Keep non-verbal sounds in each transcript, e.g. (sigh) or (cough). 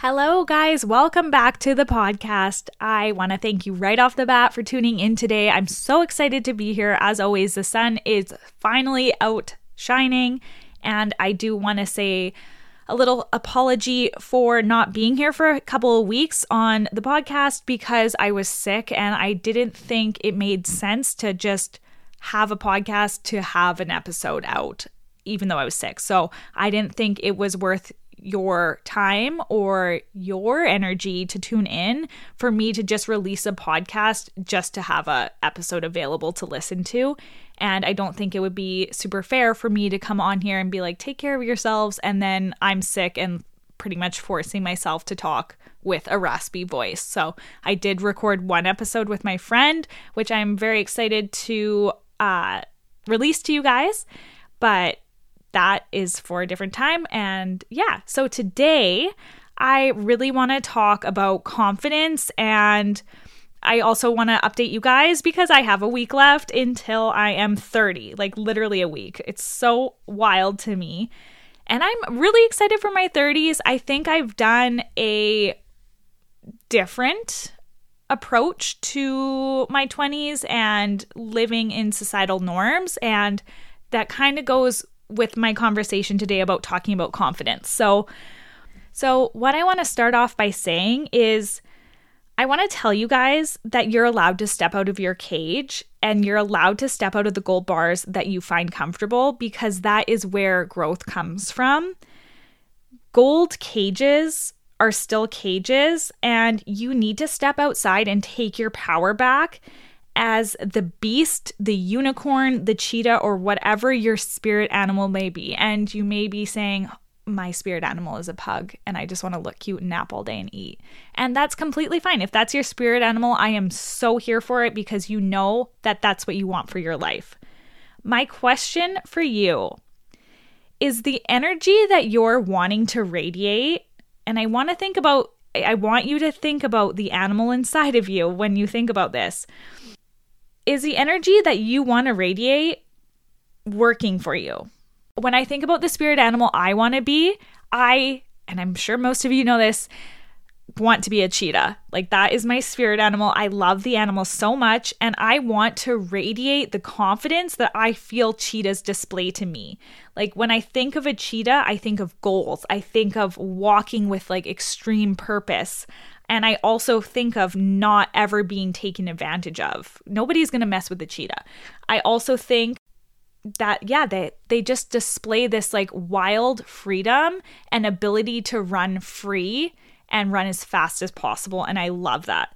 Hello, guys. Welcome back to the podcast. I want to thank you right off the bat for tuning in today. I'm so excited to be here. As always, the sun is finally out shining, and I do want to say a little apology for not being here for a couple of weeks on the podcast because I was sick and I didn't think it made sense to just have a podcast to have an episode out, even though I was sick. So I didn't think it was worth your time or your energy to tune in for me to just release a podcast just to have a episode available to listen to and I don't think it would be super fair for me to come on here and be like take care of yourselves and then I'm sick and pretty much forcing myself to talk with a raspy voice. So I did record one episode with my friend which I'm very excited to uh release to you guys but that is for a different time. And yeah, so today I really want to talk about confidence and I also want to update you guys because I have a week left until I am 30, like literally a week. It's so wild to me. And I'm really excited for my 30s. I think I've done a different approach to my 20s and living in societal norms. And that kind of goes with my conversation today about talking about confidence. So, so what I want to start off by saying is I want to tell you guys that you're allowed to step out of your cage and you're allowed to step out of the gold bars that you find comfortable because that is where growth comes from. Gold cages are still cages and you need to step outside and take your power back as the beast, the unicorn, the cheetah, or whatever your spirit animal may be. And you may be saying, my spirit animal is a pug and I just want to look cute and nap all day and eat. And that's completely fine. If that's your spirit animal, I am so here for it because you know that that's what you want for your life. My question for you is the energy that you're wanting to radiate, and I want to think about, I want you to think about the animal inside of you when you think about this is the energy that you want to radiate working for you? When I think about the spirit animal I want to be, I, and I'm sure most of you know this, want to be a cheetah. Like that is my spirit animal. I love the animal so much and I want to radiate the confidence that I feel cheetahs display to me. Like when I think of a cheetah, I think of goals. I think of walking with like extreme purpose. And I also think of not ever being taken advantage of. Nobody's going to mess with the cheetah. I also think that yeah they they just display this like wild freedom and ability to run free and run as fast as possible and I love that.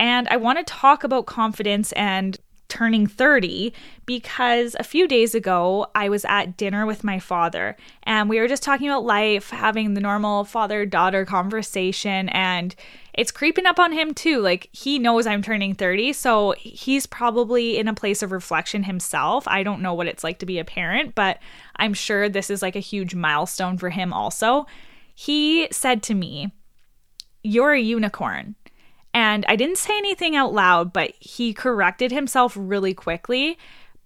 And I want to talk about confidence and turning 30 because a few days ago I was at dinner with my father and we were just talking about life, having the normal father daughter conversation, and it's creeping up on him too. Like he knows I'm turning 30, so he's probably in a place of reflection himself. I don't know what it's like to be a parent, but I'm sure this is like a huge milestone for him also. He said to me, You're a unicorn. And I didn't say anything out loud, but he corrected himself really quickly.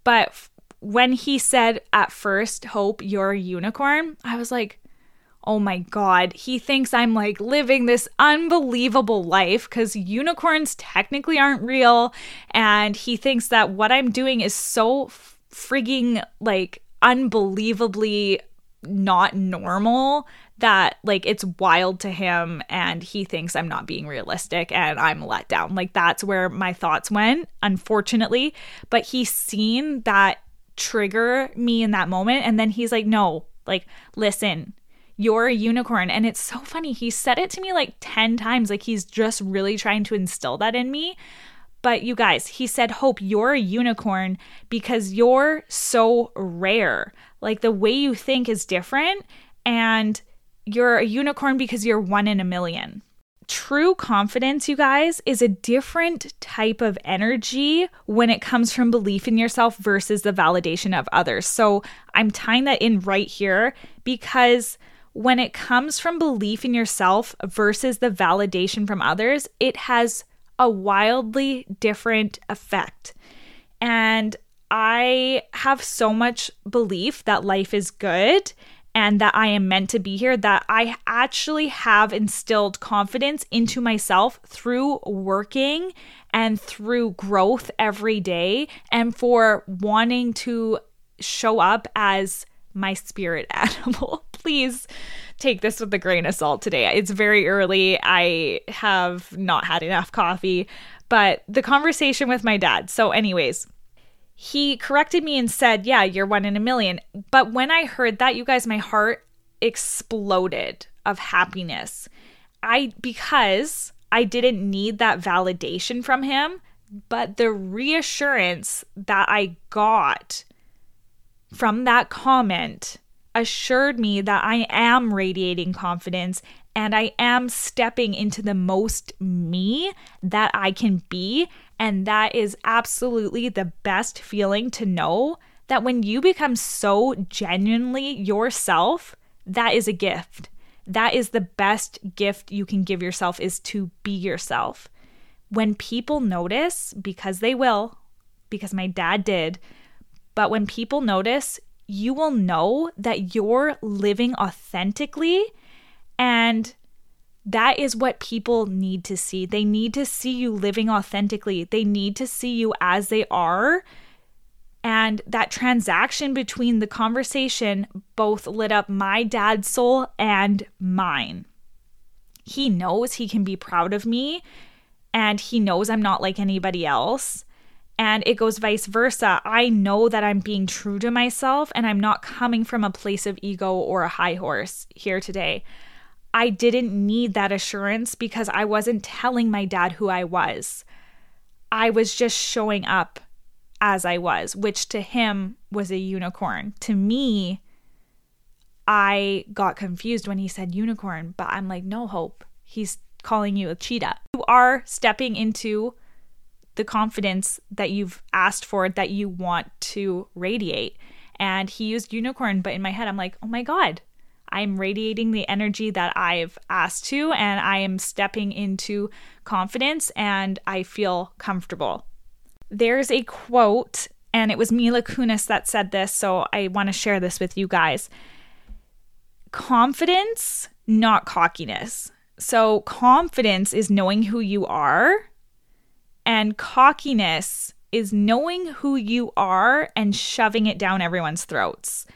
But when he said at first, Hope, you're a unicorn, I was like, oh my God, he thinks I'm like living this unbelievable life because unicorns technically aren't real. And he thinks that what I'm doing is so frigging like unbelievably not normal that like it's wild to him and he thinks I'm not being realistic and I'm let down. Like that's where my thoughts went, unfortunately. But he's seen that trigger me in that moment. And then he's like, no, like, listen, you're a unicorn. And it's so funny. He said it to me like 10 times. Like he's just really trying to instill that in me. But you guys, he said, Hope, you're a unicorn because you're so rare. Like the way you think is different. And you're a unicorn because you're one in a million. True confidence, you guys, is a different type of energy when it comes from belief in yourself versus the validation of others. So I'm tying that in right here because when it comes from belief in yourself versus the validation from others, it has a wildly different effect. And I have so much belief that life is good and that I am meant to be here, that I actually have instilled confidence into myself through working and through growth every day and for wanting to show up as my spirit (laughs) animal. Please take this with a grain of salt today. It's very early. I have not had enough coffee, but the conversation with my dad. So, anyways, he corrected me and said, Yeah, you're one in a million. But when I heard that, you guys, my heart exploded of happiness. I, because I didn't need that validation from him, but the reassurance that I got from that comment assured me that I am radiating confidence and I am stepping into the most me that I can be. And that is absolutely the best feeling to know that when you become so genuinely yourself, that is a gift. That is the best gift you can give yourself is to be yourself. When people notice, because they will, because my dad did, but when people notice, you will know that you're living authentically and that is what people need to see. They need to see you living authentically. They need to see you as they are. And that transaction between the conversation both lit up my dad's soul and mine. He knows he can be proud of me and he knows I'm not like anybody else. And it goes vice versa. I know that I'm being true to myself and I'm not coming from a place of ego or a high horse here today. I didn't need that assurance because I wasn't telling my dad who I was. I was just showing up as I was, which to him was a unicorn. To me, I got confused when he said unicorn, but I'm like, no hope. He's calling you a cheetah. You are stepping into the confidence that you've asked for, that you want to radiate. And he used unicorn, but in my head, I'm like, oh my God, I'm radiating the energy that I've asked to, and I am stepping into confidence and I feel comfortable. There's a quote, and it was Mila Kunis that said this, so I want to share this with you guys. Confidence, not cockiness. So, confidence is knowing who you are, and cockiness is knowing who you are and shoving it down everyone's throats.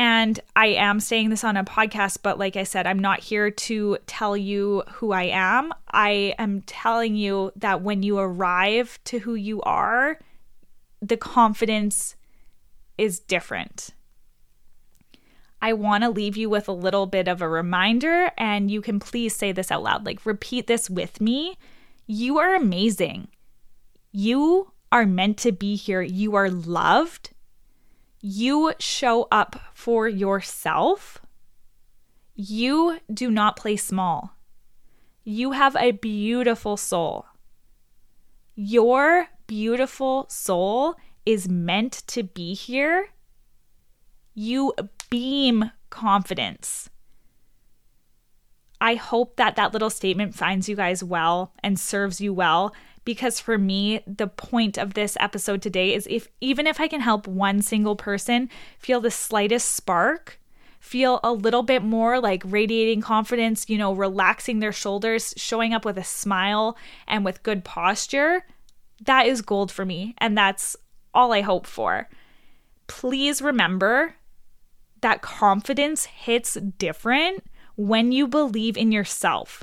And I am saying this on a podcast, but like I said, I'm not here to tell you who I am. I am telling you that when you arrive to who you are, the confidence is different. I want to leave you with a little bit of a reminder, and you can please say this out loud. Like, repeat this with me. You are amazing. You are meant to be here. You are loved you show up for yourself, you do not play small. You have a beautiful soul. Your beautiful soul is meant to be here. You beam confidence. I hope that that little statement finds you guys well and serves you well because for me the point of this episode today is if even if I can help one single person feel the slightest spark feel a little bit more like radiating confidence, you know, relaxing their shoulders, showing up with a smile and with good posture, that is gold for me. And that's all I hope for. Please remember that confidence hits different when you believe in yourself.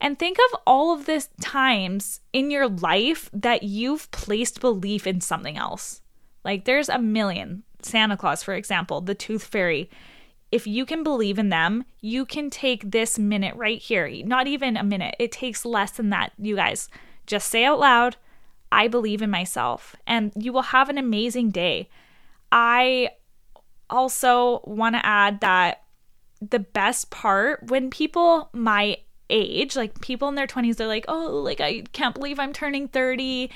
And think of all of the times in your life that you've placed belief in something else. Like there's a million. Santa Claus, for example, the Tooth Fairy. If you can believe in them, you can take this minute right here. Not even a minute. It takes less than that, you guys. Just say out loud, I believe in myself, and you will have an amazing day. I also want to add that the best part when people my age, like people in their 20s, they're like, oh, like I can't believe I'm turning 30.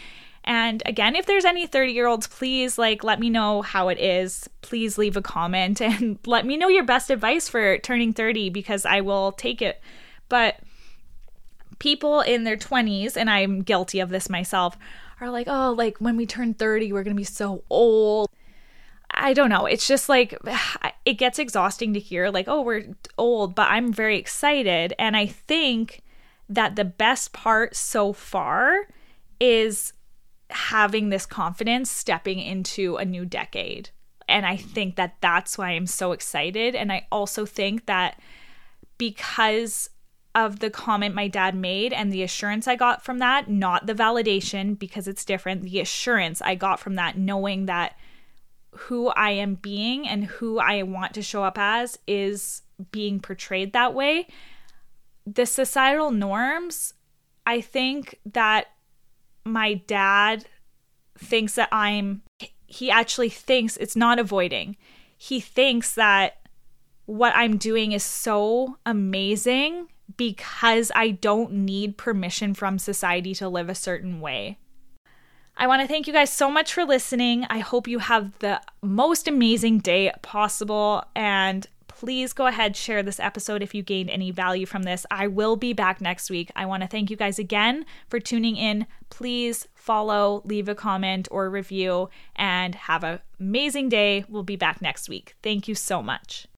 And again, if there's any 30 year olds, please like let me know how it is. Please leave a comment (laughs) and let me know your best advice for turning 30 because I will take it. But people in their 20s, and I'm guilty of this myself, are like, oh, like when we turn 30, we're going to be so old. I don't know. It's just like (sighs) it gets exhausting to hear, like, oh, we're old, but I'm very excited. And I think that the best part so far is having this confidence stepping into a new decade. And I think that that's why I'm so excited. And I also think that because of the comment my dad made and the assurance I got from that, not the validation because it's different, the assurance I got from that, knowing that who I am being and who I want to show up as is being portrayed that way. The societal norms, I think that my dad thinks that I'm, he actually thinks it's not avoiding. He thinks that what I'm doing is so amazing because I don't need permission from society to live a certain way. I want to thank you guys so much for listening. I hope you have the most amazing day possible. And please go ahead, share this episode if you gained any value from this. I will be back next week. I want to thank you guys again for tuning in. Please follow, leave a comment or review, and have an amazing day. We'll be back next week. Thank you so much.